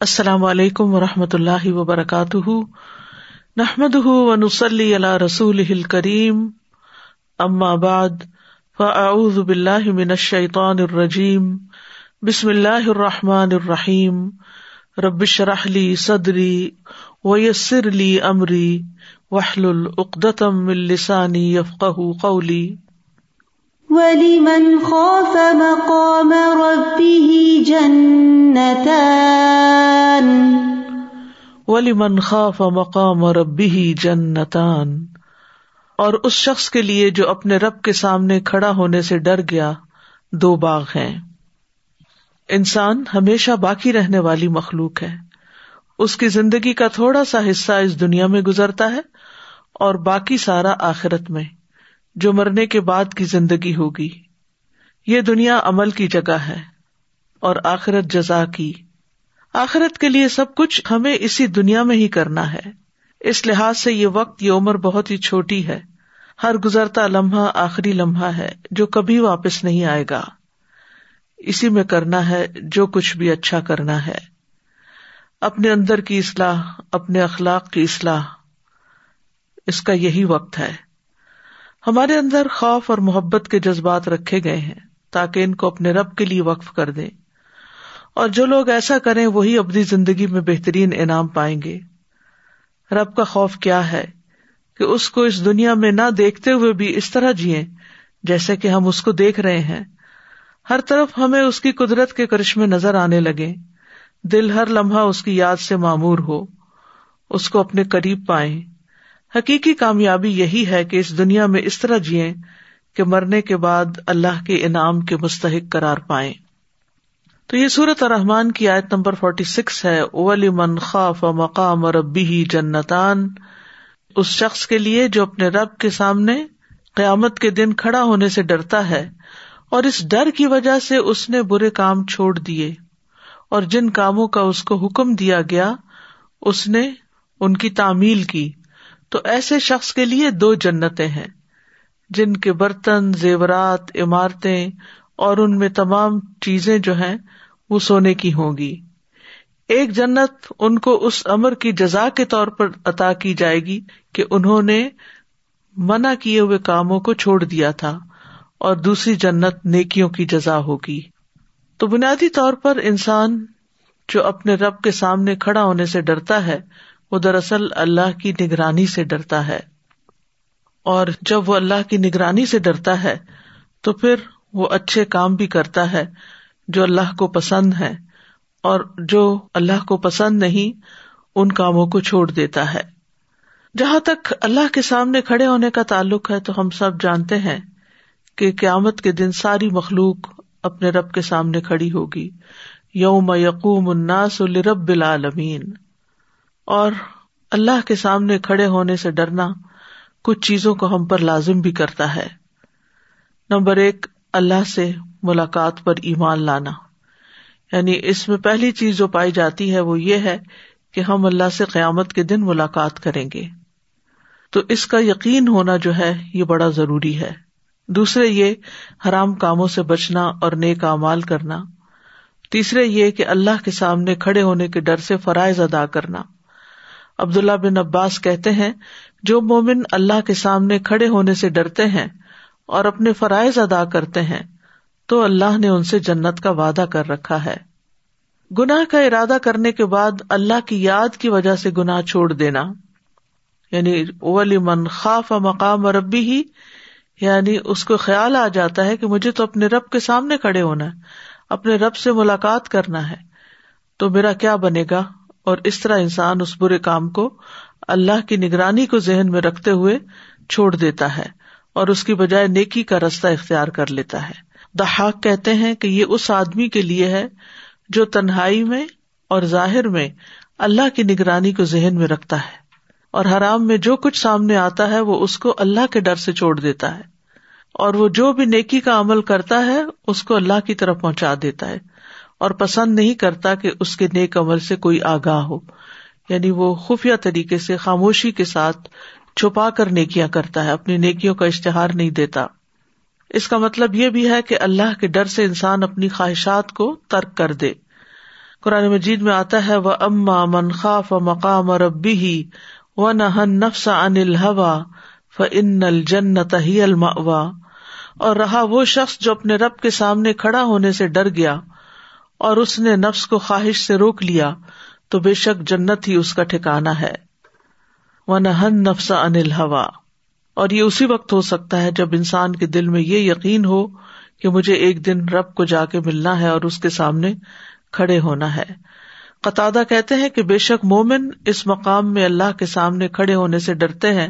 السلام علیکم و رحمۃ اللہ وبرکاتہ۔ نحمد و نسلی اللہ رسول کریم بعد، فاعوذ باللہ من الشیطان الرجیم۔ بسم اللہ الرحمٰن الرحیم۔ ربش رحلی صدری ویسر علی عمری وحل العقدم السانی یفق قولی۔ ولی من مقام ربه جنتان ولی من مقام ربه جنتان اور اس شخص کے لیے جو اپنے رب کے سامنے کھڑا ہونے سے ڈر گیا، دو باغ ہیں۔ انسان ہمیشہ باقی رہنے والی مخلوق ہے۔ اس کی زندگی کا تھوڑا سا حصہ اس دنیا میں گزرتا ہے اور باقی سارا آخرت میں۔ جو مرنے کے بعد کی زندگی ہوگی۔ یہ دنیا عمل کی جگہ ہے اور آخرت جزا کی۔ آخرت کے لیے سب کچھ ہمیں اسی دنیا میں ہی کرنا ہے۔ اس لحاظ سے یہ وقت، یہ عمر بہت ہی چھوٹی ہے۔ ہر گزرتا لمحہ آخری لمحہ ہے جو کبھی واپس نہیں آئے گا۔ اسی میں کرنا ہے جو کچھ بھی اچھا کرنا ہے۔ اپنے اندر کی اصلاح، اپنے اخلاق کی اصلاح۔ اس کا یہی وقت ہے۔ ہمارے اندر خوف اور محبت کے جذبات رکھے گئے ہیں تاکہ ان کو اپنے رب کے لیے وقف کر دیں۔ اور جو لوگ ایسا کریں، وہی اپنی زندگی میں بہترین انعام پائیں گے۔ رب کا خوف کیا ہے کہ اس کو اس دنیا میں نہ دیکھتے ہوئے بھی اس طرح جیے جیسے کہ ہم اس کو دیکھ رہے ہیں۔ ہر طرف ہمیں اس کی قدرت کے کرشمے نظر آنے لگے دل ہر لمحہ اس کی یاد سے معمور ہو، اس کو اپنے قریب پائیں۔ حقیقی کامیابی یہی ہے کہ اس دنیا میں اس طرح جیے کہ مرنے کے بعد اللہ کے انعام کے مستحق قرار پائے تو یہ سورت الرحمان کی آیت نمبر فورٹی سکس ہے اولی من خاف مقام ربی ہی جنتان۔ اس شخص کے لیے جو اپنے رب کے سامنے قیامت کے دن کھڑا ہونے سے ڈرتا ہے، اور اس ڈر کی وجہ سے اس نے برے کام چھوڑ دیے، اور جن کاموں کا اس کو حکم دیا گیا، اس نے ان کی تعمیل کی۔ تو ایسے شخص کے لیے دو جنتیں ہیں، جن کے برتن، زیورات، عمارتیں اور ان میں تمام چیزیں جو ہیں وہ سونے کی ہوں گی۔ ایک جنت ان کو اس امر کی جزا کے طور پر عطا کی جائے گی کہ انہوں نے منع کیے ہوئے کاموں کو چھوڑ دیا تھا اور دوسری جنت نیکیوں کی جزا ہوگی۔ تو بنیادی طور پر انسان جو اپنے رب کے سامنے کھڑا ہونے سے ڈرتا ہے وہ دراصل اللہ کی نگرانی سے ڈرتا ہے۔ اور جب وہ اللہ کی نگرانی سے ڈرتا ہے، تو پھر وہ اچھے کام بھی کرتا ہے جو اللہ کو پسند ہے اور جو اللہ کو پسند نہیں، ان کاموں کو چھوڑ دیتا ہے۔ جہاں تک اللہ کے سامنے کھڑے ہونے کا تعلق ہے، تو ہم سب جانتے ہیں کہ قیامت کے دن ساری مخلوق اپنے رب کے سامنے کھڑی ہوگی۔ یوم یقوم الناس لرب العالمین۔ اور اللہ کے سامنے کھڑے ہونے سے ڈرنا کچھ چیزوں کو ہم پر لازم بھی کرتا ہے۔ نمبر ایک، اللہ سے ملاقات پر ایمان لانا۔ یعنی اس میں پہلی چیز جو پائی جاتی ہے وہ یہ ہے کہ ہم اللہ سے قیامت کے دن ملاقات کریں گے۔ تو اس کا یقین ہونا جو ہے، یہ بڑا ضروری ہے۔ دوسرے یہ، حرام کاموں سے بچنا اور نیک امال کرنا۔ تیسرے یہ کہ اللہ کے سامنے کھڑے ہونے کے ڈر سے فرائض ادا کرنا۔ عبداللہ بن عباس کہتے ہیں، جو مومن اللہ کے سامنے کھڑے ہونے سے ڈرتے ہیں اور اپنے فرائض ادا کرتے ہیں، تو اللہ نے ان سے جنت کا وعدہ کر رکھا ہے۔ گناہ کا ارادہ کرنے کے بعد اللہ کی یاد کی وجہ سے گناہ چھوڑ دینا یعنی اولی من خاف مقام ربی ہی یعنی اس کو خیال آ جاتا ہے کہ مجھے تو اپنے رب کے سامنے کھڑے ہونا ہے، اپنے رب سے ملاقات کرنا ہے، تو میرا کیا بنے گا؟ اور اس طرح انسان اس برے کام کو اللہ کی نگرانی کو ذہن میں رکھتے ہوئے چھوڑ دیتا ہے اور اس کی بجائے نیکی کا رستہ اختیار کر لیتا ہے۔ دہاق کہتے ہیں کہ یہ اس آدمی کے لیے ہے جو تنہائی میں اور ظاہر میں اللہ کی نگرانی کو ذہن میں رکھتا ہے اور حرام میں جو کچھ سامنے آتا ہے وہ اس کو اللہ کے ڈر سے چھوڑ دیتا ہے اور وہ جو بھی نیکی کا عمل کرتا ہے اس کو اللہ کی طرف پہنچا دیتا ہے۔ اور پسند نہیں کرتا کہ اس کے نیک عمل سے کوئی آگاہ ہو۔ یعنی وہ خفیہ طریقے سے خاموشی کے ساتھ چھپا کر نیکیاں کرتا ہے، اپنی نیکیوں کا اشتہار نہیں دیتا۔ اس کا مطلب یہ بھی ہے کہ اللہ کے ڈر سے انسان اپنی خواہشات کو ترک کر دے۔ قرآن مجید میں آتا ہے وہ اما من خاف مقام ربی ہی و نہن نفس ان الحوا ف ان الجنت ہی الماوا اور رہا وہ شخص جو اپنے رب کے سامنے کھڑا ہونے سے ڈر گیا۔ اور اس نے نفس کو خواہش سے روک لیا، تو بے شک جنت ہی اس کا ٹھکانا ہے۔ وہ نہن نفس ان اور یہ اسی وقت ہو سکتا ہے جب انسان کے دل میں یہ یقین ہو کہ مجھے ایک دن رب کو جا کے ملنا ہے اور اس کے سامنے کھڑے ہونا ہے۔ قطع کہتے ہیں کہ بے شک مومن اس مقام میں اللہ کے سامنے کھڑے ہونے سے ڈرتے ہیں،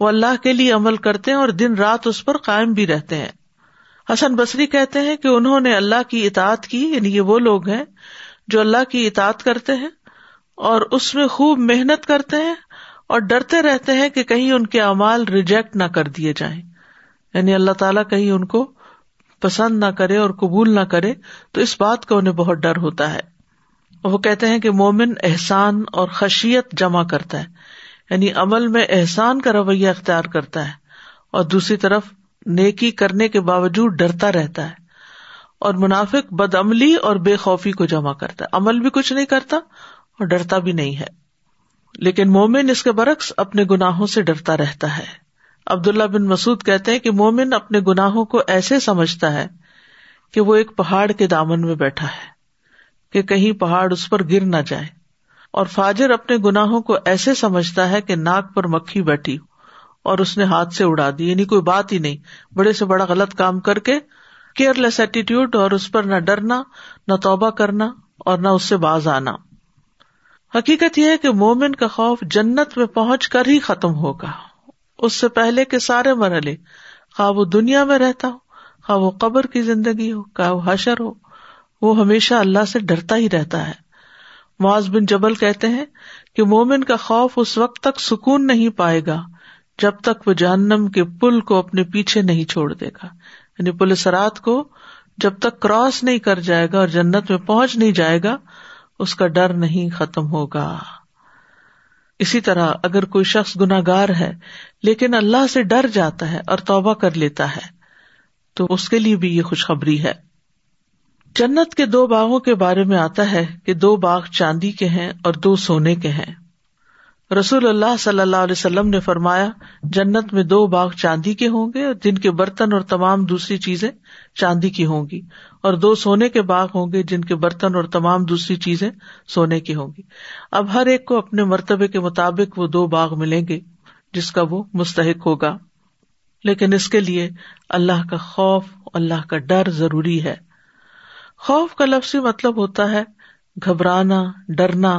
وہ اللہ کے لیے عمل کرتے ہیں اور دن رات اس پر قائم بھی رہتے ہیں۔ حسن بصری کہتے ہیں کہ انہوں نے اللہ کی اطاعت کی یعنی یہ وہ لوگ ہیں جو اللہ کی اطاعت کرتے ہیں اور اس میں خوب محنت کرتے ہیں اور ڈرتے رہتے ہیں کہ کہیں ان کے امال ریجیکٹ نہ کر دیے جائیں۔ یعنی اللہ تعالیٰ کہیں ان کو پسند نہ کرے اور قبول نہ کرے، تو اس بات کا انہیں بہت ڈر ہوتا ہے۔ وہ کہتے ہیں کہ مومن احسان اور خشیت جمع کرتا ہے یعنی عمل میں احسان کا رویہ اختیار کرتا ہے۔ اور دوسری طرف نیکی کرنے کے باوجود ڈرتا رہتا ہے اور منافق بد عملی اور بے خوفی کو جمع کرتا ہے۔ عمل بھی کچھ نہیں کرتا اور ڈرتا بھی نہیں ہے۔ لیکن مومن اس کے برعکس اپنے گناہوں سے ڈرتا رہتا ہے۔ عبداللہ بن مسعد کہتے ہیں کہ مومن اپنے گناہوں کو ایسے سمجھتا ہے کہ وہ ایک پہاڑ کے دامن میں بیٹھا ہے کہ کہیں پہاڑ اس پر گر نہ جائے۔ اور فاجر اپنے گناہوں کو ایسے سمجھتا ہے کہ ناک پر مکھی بیٹھی ہو۔ اور اس نے ہاتھ سے اڑا دی یعنی کوئی بات ہی نہیں۔ بڑے سے بڑا غلط کام کر کے کیئر لیس ایٹیٹیوڈ اور اس پر نہ ڈرنا، نہ توبہ کرنا اور نہ اس سے باز آنا۔ حقیقت یہ ہے کہ مومن کا خوف جنت میں پہنچ کر ہی ختم ہوگا۔ اس سے پہلے کے سارے مرحلے خواہ وہ دنیا میں رہتا ہو، خواہ وہ قبر کی زندگی ہو، خواہ وہ حشر ہو، وہ ہمیشہ اللہ سے ڈرتا ہی رہتا ہے۔ معاذ بن جبل کہتے ہیں کہ مومن کا خوف اس وقت تک سکون نہیں پائے گا جب تک وہ جہنم کے پل کو اپنے پیچھے نہیں چھوڑ دے گا۔ یعنی پولیس رات کو جب تک کراس نہیں کر جائے گا اور جنت میں پہنچ نہیں جائے گا، اس کا ڈر نہیں ختم ہوگا۔ اسی طرح اگر کوئی شخص گناگار ہے، لیکن اللہ سے ڈر جاتا ہے اور توبہ کر لیتا ہے، تو اس کے لیے بھی یہ خوشخبری ہے۔ جنت کے دو باغوں کے بارے میں آتا ہے کہ دو باغ چاندی کے ہیں اور دو سونے کے ہیں۔ رسول اللہ صلی اللہ علیہ وسلم نے فرمایا، جنت میں دو باغ چاندی کے ہوں گے جن کے برتن اور تمام دوسری چیزیں چاندی کی ہوں گی، اور دو سونے کے باغ ہوں گے جن کے برتن اور تمام دوسری چیزیں سونے کی ہوں گی۔ اب ہر ایک کو اپنے مرتبے کے مطابق وہ دو باغ ملیں گے، جس کا وہ مستحق ہوگا۔ لیکن اس کے لیے اللہ کا خوف اللہ کا ڈر ضروری ہے۔ خوف کا لفظ مطلب ہوتا ہے گھبرانا، ڈرنا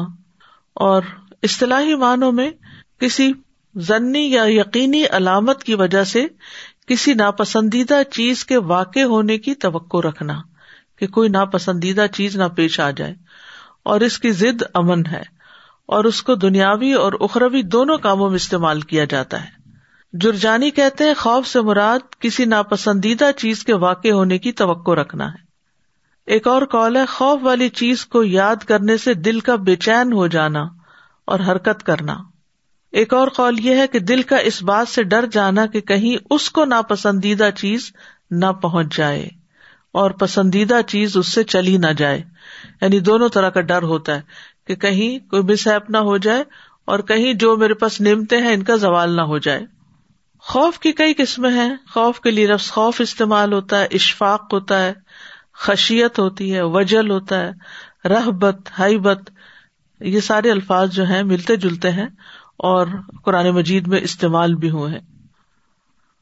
اور اصطلاحی معنوں میں کسی ضنی یا یقینی علامت کی وجہ سے کسی ناپسندیدہ چیز کے واقع ہونے کی توقع رکھنا کہ کوئی ناپسندیدہ چیز نہ پیش آ جائے اور اس کی ضد امن ہے اور اس کو دنیاوی اور اخروی دونوں کاموں میں استعمال کیا جاتا ہے۔ جرجانی کہتے ہیں خوف سے مراد کسی ناپسندیدہ چیز کے واقع ہونے کی توقع رکھنا ہے۔ ایک اور کال ہے خوف والی چیز کو یاد کرنے سے دل کا بے چین ہو جانا۔ اور حرکت کرنا۔ ایک اور قول یہ ہے کہ دل کا اس بات سے ڈر جانا کہ کہیں اس کو ناپسندیدہ چیز نہ پہنچ جائے اور پسندیدہ چیز اس سے چلی نہ جائے۔ یعنی دونوں طرح کا ڈر ہوتا ہے کہ کہیں کوئی مسیپ نہ ہو جائے اور کہیں جو میرے پاس نمتے ہیں ان کا زوال نہ ہو جائے۔ خوف کی کئی قسمیں ہیں۔ خوف کے لیے لفظ خوف استعمال ہوتا ہے، اشفاق ہوتا ہے، خشیت ہوتی ہے، وجل ہوتا ہے رحبت حیبت یہ سارے الفاظ جو ہیں ملتے جلتے ہیں اور قرآن مجید میں استعمال بھی ہوئے ہیں۔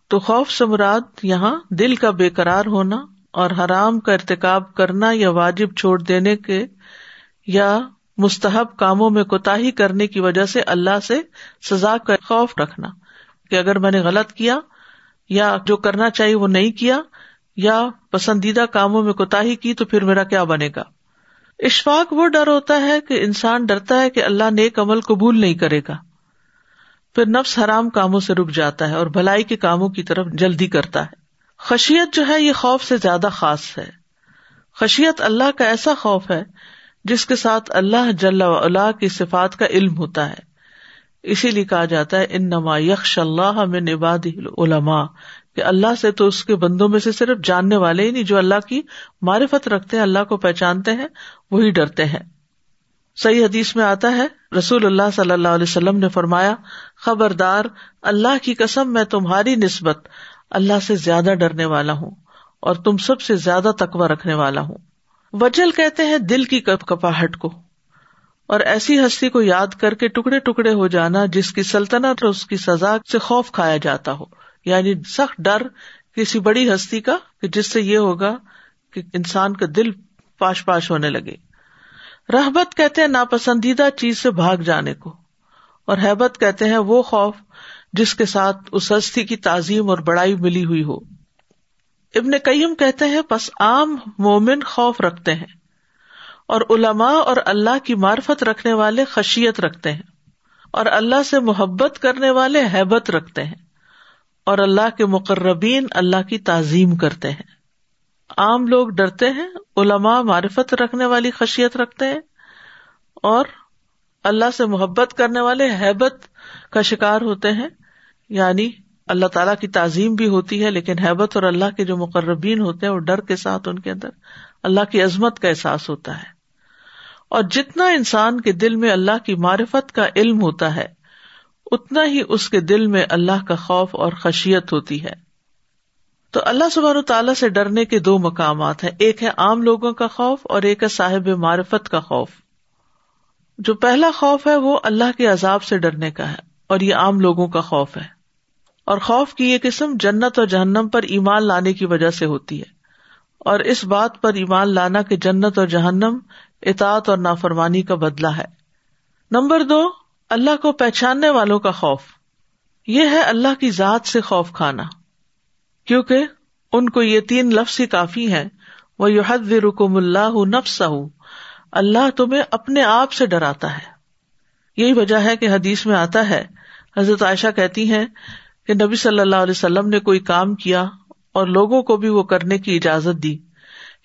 تو خوف سے مراد یہاں دل کا بے قرار ہونا اور حرام کا ارتقاب کرنا یا واجب چھوڑ دینے کے یا مستحب کاموں میں کوتا کرنے کی وجہ سے اللہ سے سزا کا خوف رکھنا کہ اگر میں نے غلط کیا یا جو کرنا چاہیے وہ نہیں کیا یا پسندیدہ کاموں میں کوتا کی تو پھر میرا کیا بنے گا؟ اشفاق وہ ڈر ہوتا ہے کہ انسان ڈرتا ہے کہ اللہ نیک عمل قبول نہیں کرے گا۔ پھر نفس حرام کاموں سے رک جاتا ہے اور بھلائی کے کاموں کی طرف جلدی کرتا ہے۔ خشیت جو ہے یہ خوف سے زیادہ خاص ہے۔ خشیت اللہ کا ایسا خوف ہے جس کے ساتھ اللہ جل اللہ کی صفات کا علم ہوتا ہے۔ اسی لیے کہا جاتا ہے ان نما یکش اللہ میں نباد علما کہ اللہ سے تو اس کے بندوں میں سے صرف جاننے والے ہی نہیں، جو اللہ کی معرفت رکھتے ہیں، اللہ کو پہچانتے ہیں، وہی ڈرتے ہیں۔ صحیح حدیث میں آتا ہے، رسول اللہ صلی اللہ علیہ وسلم نے فرمایا، خبردار، اللہ کی قسم، میں تمہاری نسبت اللہ سے زیادہ ڈرنے والا ہوں اور تم سب سے زیادہ تقوی رکھنے والا ہوں۔ وجل کہتے ہیں دل کی کپ کپاہٹ کو۔ اور ایسی ہستی کو یاد کر کے ٹکڑے ٹکڑے ہو جانا، جس کی سلطنت اور اس کی سزا سے خوف کھایا جاتا ہو۔ یعنی سخت ڈر کسی بڑی ہستی کا کہ جس سے یہ ہوگا کہ انسان کا دل پاش پاش ہونے لگے۔ رحبت کہتے ہیں ناپسندیدہ چیز سے بھاگ جانے کو، اور حیبت کہتے ہیں وہ خوف جس کے ساتھ اس ہستی کی تعظیم اور بڑائی ملی ہوئی ہو۔ ابن کئیم کہتے ہیں پس عام مومن خوف رکھتے ہیں، اور علماء اور اللہ کی معرفت رکھنے والے خشیت رکھتے ہیں، اور اللہ سے محبت کرنے والے حیبت رکھتے ہیں۔ اور اللہ کے مقربین اللہ کی تعظیم کرتے ہیں۔ عام لوگ ڈرتے ہیں، علماء معرفت رکھنے والی خشیت رکھتے ہیں اور اللہ سے محبت کرنے والے حیبت کا شکار ہوتے ہیں۔ یعنی اللہ تعالیٰ کی تعظیم بھی ہوتی ہے، لیکن حیبت اور اللہ کے جو مقربین ہوتے ہیں، وہ ڈر کے ساتھ ان کے اندر اللہ کی عظمت کا احساس ہوتا ہے۔ اور جتنا انسان کے دل میں اللہ کی معرفت کا علم ہوتا ہے اتنا ہی اس کے دل میں اللہ کا خوف اور خشیت ہوتی ہے۔ تو اللہ سبحانہ تعالیٰ سے ڈرنے کے دو مقامات ہیں۔ ایک ہے عام لوگوں کا خوف اور ایک ہے صاحب معرفت کا خوف۔ جو پہلا خوف ہے وہ اللہ کے عذاب سے ڈرنے کا ہے اور یہ عام لوگوں کا خوف ہے۔ اور خوف کی یہ قسم جنت اور جہنم پر ایمان لانے کی وجہ سے ہوتی ہے۔ اور اس بات پر ایمان لانا کہ جنت اور جہنم اطاط اور نافرمانی کا بدلہ ہے۔ نمبر دو اللہ کو پہچاننے والوں کا خوف۔ یہ ہے اللہ کی ذات سے خوف کھانا۔ کیونکہ ان کو یہ تین لفظ ہی کافی ہے وہ یو حد رکم اللہ نفس اللہ تمہیں اپنے آپ سے ڈراتا ہے۔ یہی وجہ ہے کہ حدیث میں آتا ہے۔ حضرت عائشہ کہتی ہیں کہ نبی صلی اللہ علیہ وسلم نے کوئی کام کیا اور لوگوں کو بھی وہ کرنے کی اجازت دی۔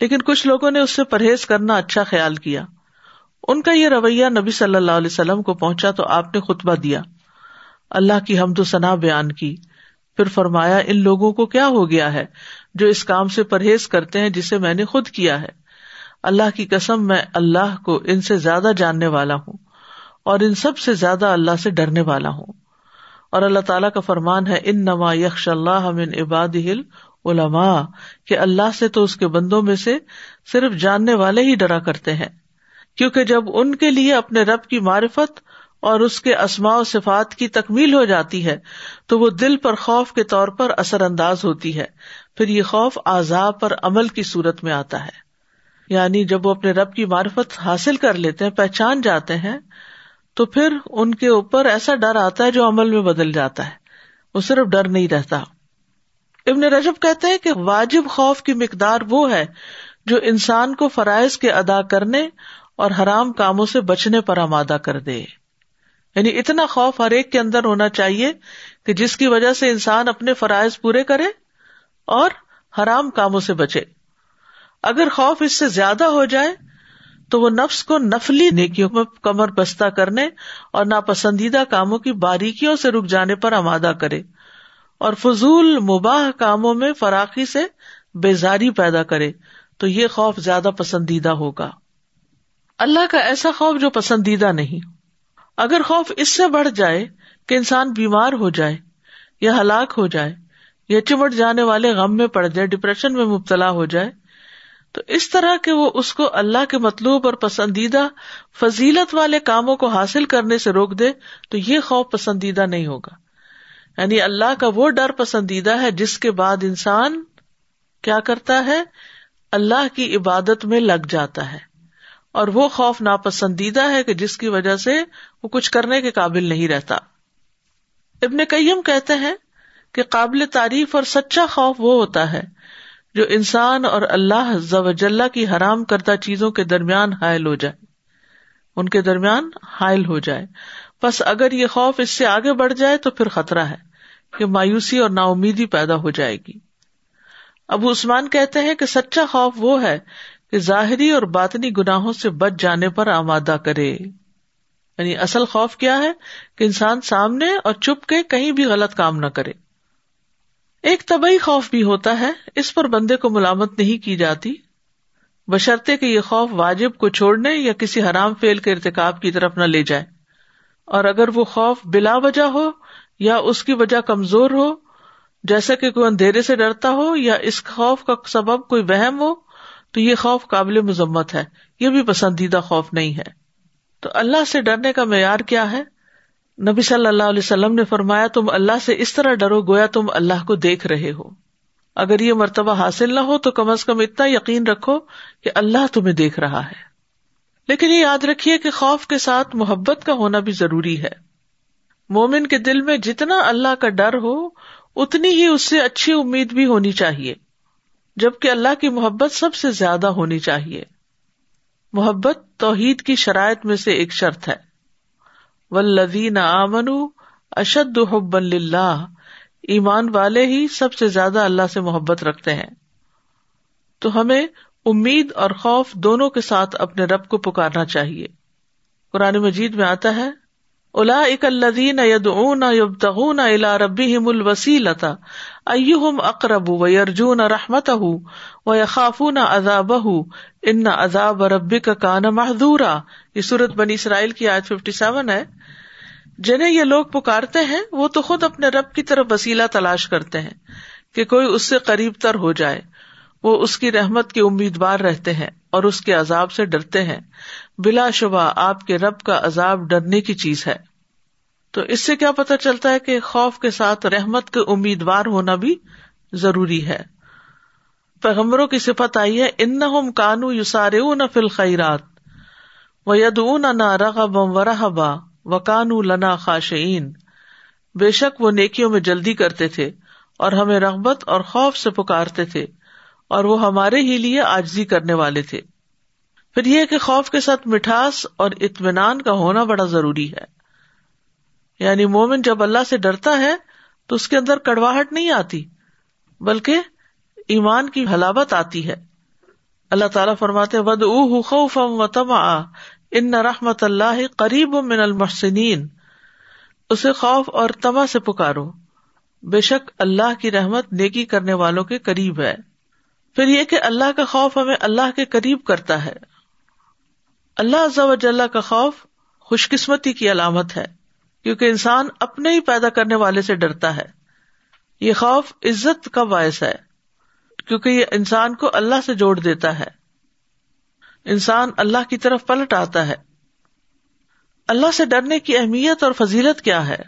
لیکن کچھ لوگوں نے اس سے پرہیز کرنا اچھا خیال کیا۔ ان کا یہ رویہ نبی صلی اللہ علیہ وسلم کو پہنچا تو آپ نے خطبہ دیا۔ اللہ کی حمد و ثنا بیان کی۔ پھر فرمایا، ان لوگوں کو کیا ہو گیا ہے جو اس کام سے پرہیز کرتے ہیں جسے میں نے خود کیا ہے؟ اللہ کی قسم، میں اللہ کو ان سے زیادہ جاننے والا ہوں اور ان سب سے زیادہ اللہ سے ڈرنے والا ہوں۔ اور اللہ تعالیٰ کا فرمان ہے ان نما یکش اللہ من عباد ہل علما کہ اللہ سے تو اس کے بندوں میں سے صرف جاننے والے ہی ڈرا کرتے ہیں۔ کیونکہ جب ان کے لیے اپنے رب کی معرفت اور اس کے اسماء و صفات کی تکمیل ہو جاتی ہے، تو وہ دل پر خوف کے طور پر اثر انداز ہوتی ہے۔ پھر یہ خوف آزاد پر عمل کی صورت میں آتا ہے۔ یعنی جب وہ اپنے رب کی معرفت حاصل کر لیتے ہیں، پہچان جاتے ہیں، تو پھر ان کے اوپر ایسا ڈر آتا ہے جو عمل میں بدل جاتا ہے۔ وہ صرف ڈر نہیں رہتا۔ ابن رجب کہتے ہیں کہ واجب خوف کی مقدار وہ ہے جو انسان کو فرائض کے ادا کرنے اور حرام کاموں سے بچنے پر آمادہ کر دے۔ یعنی اتنا خوف ہر ایک کے اندر ہونا چاہیے کہ جس کی وجہ سے انسان اپنے فرائض پورے کرے اور حرام کاموں سے بچے۔ اگر خوف اس سے زیادہ ہو جائے تو وہ نفس کو نفلی نیکیوں میں کمر بستہ کرنے اور ناپسندیدہ کاموں کی باریکیوں سے رک جانے پر آمادہ کرے اور فضول مباح کاموں میں فراخی سے بیزاری پیدا کرے تو یہ خوف زیادہ پسندیدہ ہوگا۔ اللہ کا ایسا خوف جو پسندیدہ نہیں اگر خوف اس سے بڑھ جائے کہ انسان بیمار ہو جائے یا ہلاک ہو جائے یا چمٹ جانے والے غم میں پڑ جائے ڈپریشن میں مبتلا ہو جائے، تو اس طرح کہ وہ اس کو اللہ کے مطلوب اور پسندیدہ فضیلت والے کاموں کو حاصل کرنے سے روک دے تو یہ خوف پسندیدہ نہیں ہوگا۔ یعنی اللہ کا وہ ڈر پسندیدہ ہے جس کے بعد انسان کیا کرتا ہے؟ اللہ کی عبادت میں لگ جاتا ہے۔ اور وہ خوف ناپسندیدہ ہے کہ جس کی وجہ سے وہ کچھ کرنے کے قابل نہیں رہتا۔ ابن کئیم کہتے ہیں کہ قابل تعریف اور سچا خوف وہ ہوتا ہے جو انسان اور اللہ کی حرام کردہ چیزوں کے درمیان حائل ہو جائے۔ ان کے درمیان حائل ہو جائے۔ بس اگر یہ خوف اس سے آگے بڑھ جائے تو پھر خطرہ ہے کہ مایوسی اور نا امیدی پیدا ہو جائے گی۔ ابو عثمان کہتے ہیں کہ سچا خوف وہ ہے کہ ظاہری اور باطنی گناہوں سے بچ جانے پر آمادہ کرے۔ یعنی اصل خوف کیا ہے؟ کہ انسان سامنے اور چپ کے کہیں بھی غلط کام نہ کرے۔ ایک طبی خوف بھی ہوتا ہے، اس پر بندے کو ملامت نہیں کی جاتی۔ بشرطے کہ یہ خوف واجب کو چھوڑنے یا کسی حرام فیل کے ارتقاب کی طرف نہ لے جائے۔ اور اگر وہ خوف بلا وجہ ہو یا اس کی وجہ کمزور ہو، جیسا کہ کوئی اندھیرے سے ڈرتا ہو یا اس خوف کا سبب کوئی وہم ہو تو یہ خوف قابل مذمت ہے، یہ بھی پسندیدہ خوف نہیں ہے۔ تو اللہ سے ڈرنے کا معیار کیا ہے؟ نبی صلی اللہ علیہ وسلم نے فرمایا، تم اللہ سے اس طرح ڈرو گویا تم اللہ کو دیکھ رہے ہو۔ اگر یہ مرتبہ حاصل نہ ہو تو کم از کم اتنا یقین رکھو کہ اللہ تمہیں دیکھ رہا ہے۔ لیکن یہ یاد رکھیے کہ خوف کے ساتھ محبت کا ہونا بھی ضروری ہے۔ مومن کے دل میں جتنا اللہ کا ڈر ہو، اتنی ہی اس سے اچھی امید بھی ہونی چاہیے۔ جبکہ اللہ کی محبت سب سے زیادہ ہونی چاہیے۔ محبت توحید کی شرائط میں سے ایک شرط ہے۔ ولدین آمن اشد حب اللہ ایمان والے ہی سب سے زیادہ اللہ سے محبت رکھتے ہیں۔ تو ہمیں امید اور خوف دونوں کے ساتھ اپنے رب کو پکارنا چاہیے۔ قرآن مجید میں آتا ہے الا اک الدین یدعون یبتغون الى ربهم الوسیلتا ایہم اقرب و یرجون رحمتہ و یخافون ان عذاب ربک کان محذورا یہ سورت بنی اسرائیل کی آیت 57 ہے۔ جنہیں یہ لوگ پکارتے ہیں، وہ تو خود اپنے رب کی طرف وسیلہ تلاش کرتے ہیں کہ کوئی اس سے قریب تر ہو جائے۔ وہ اس کی رحمت کے امیدوار رہتے ہیں اور اس کے عذاب سے ڈرتے ہیں۔ بلا شبہ آپ کے رب کا عذاب ڈرنے کی چیز ہے۔ تو اس سے کیا پتا چلتا ہے کہ خوف کے ساتھ رحمت کے امیدوار ہونا بھی ضروری ہے۔ پیغمبروں کی صفت آئی ہے ان کانو یوسارے نہ فل خیرات و ید نہ رغب و رحبا و کانو لنا خاشعین۔ بے شک وہ نیکیوں میں جلدی کرتے تھے اور ہمیں رغبت اور خوف سے پکارتے تھے اور وہ ہمارے ہی لیے آجزی کرنے والے تھے۔ پھر یہ کہ خوف کے ساتھ مٹھاس اور اطمینان کا ہونا بڑا ضروری ہے۔ یعنی مومن جب اللہ سے ڈرتا ہے تو اس کے اندر کڑواہٹ نہیں آتی، بلکہ ایمان کی حلاوت آتی ہے۔ اللہ تعالیٰ فرماتے ود او خوف و تما ان رحمت اللہ قریب من المحسنین اسے خوف اور تما سے پکارو۔ بے شک اللہ کی رحمت نیکی کرنے والوں کے قریب ہے۔ پھر یہ کہ اللہ کا خوف ہمیں اللہ کے قریب کرتا ہے۔ اللہ وجل کا خوف خوش قسمتی کی علامت ہے، کیونکہ انسان اپنے ہی پیدا کرنے والے سے ڈرتا ہے۔ یہ خوف عزت کا باعث ہے، کیونکہ یہ انسان کو اللہ سے جوڑ دیتا ہے۔ انسان اللہ کی طرف پلٹ آتا ہے۔ اللہ سے ڈرنے کی اہمیت اور فضیلت کیا ہے؟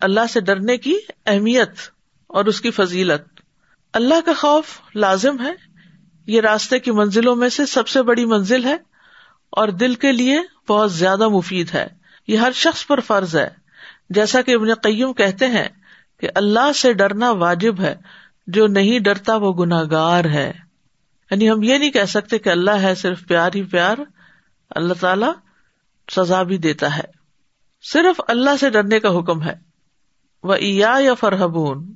اللہ سے ڈرنے کی اہمیت اور اس کی فضیلت۔ اللہ کا خوف لازم ہے، یہ راستے کی منزلوں میں سے سب سے بڑی منزل ہے۔ اور دل کے لیے بہت زیادہ مفید ہے۔ یہ ہر شخص پر فرض ہے۔ جیسا کہ ابن قیم کہتے ہیں کہ اللہ سے ڈرنا واجب ہے، جو نہیں ڈرتا وہ گناگار ہے۔ یعنی ہم یہ نہیں کہہ سکتے کہ اللہ ہے صرف پیار ہی پیار، اللہ تعالی سزا بھی دیتا ہے۔ صرف اللہ سے ڈرنے کا حکم ہے۔ وہ یا فرحبون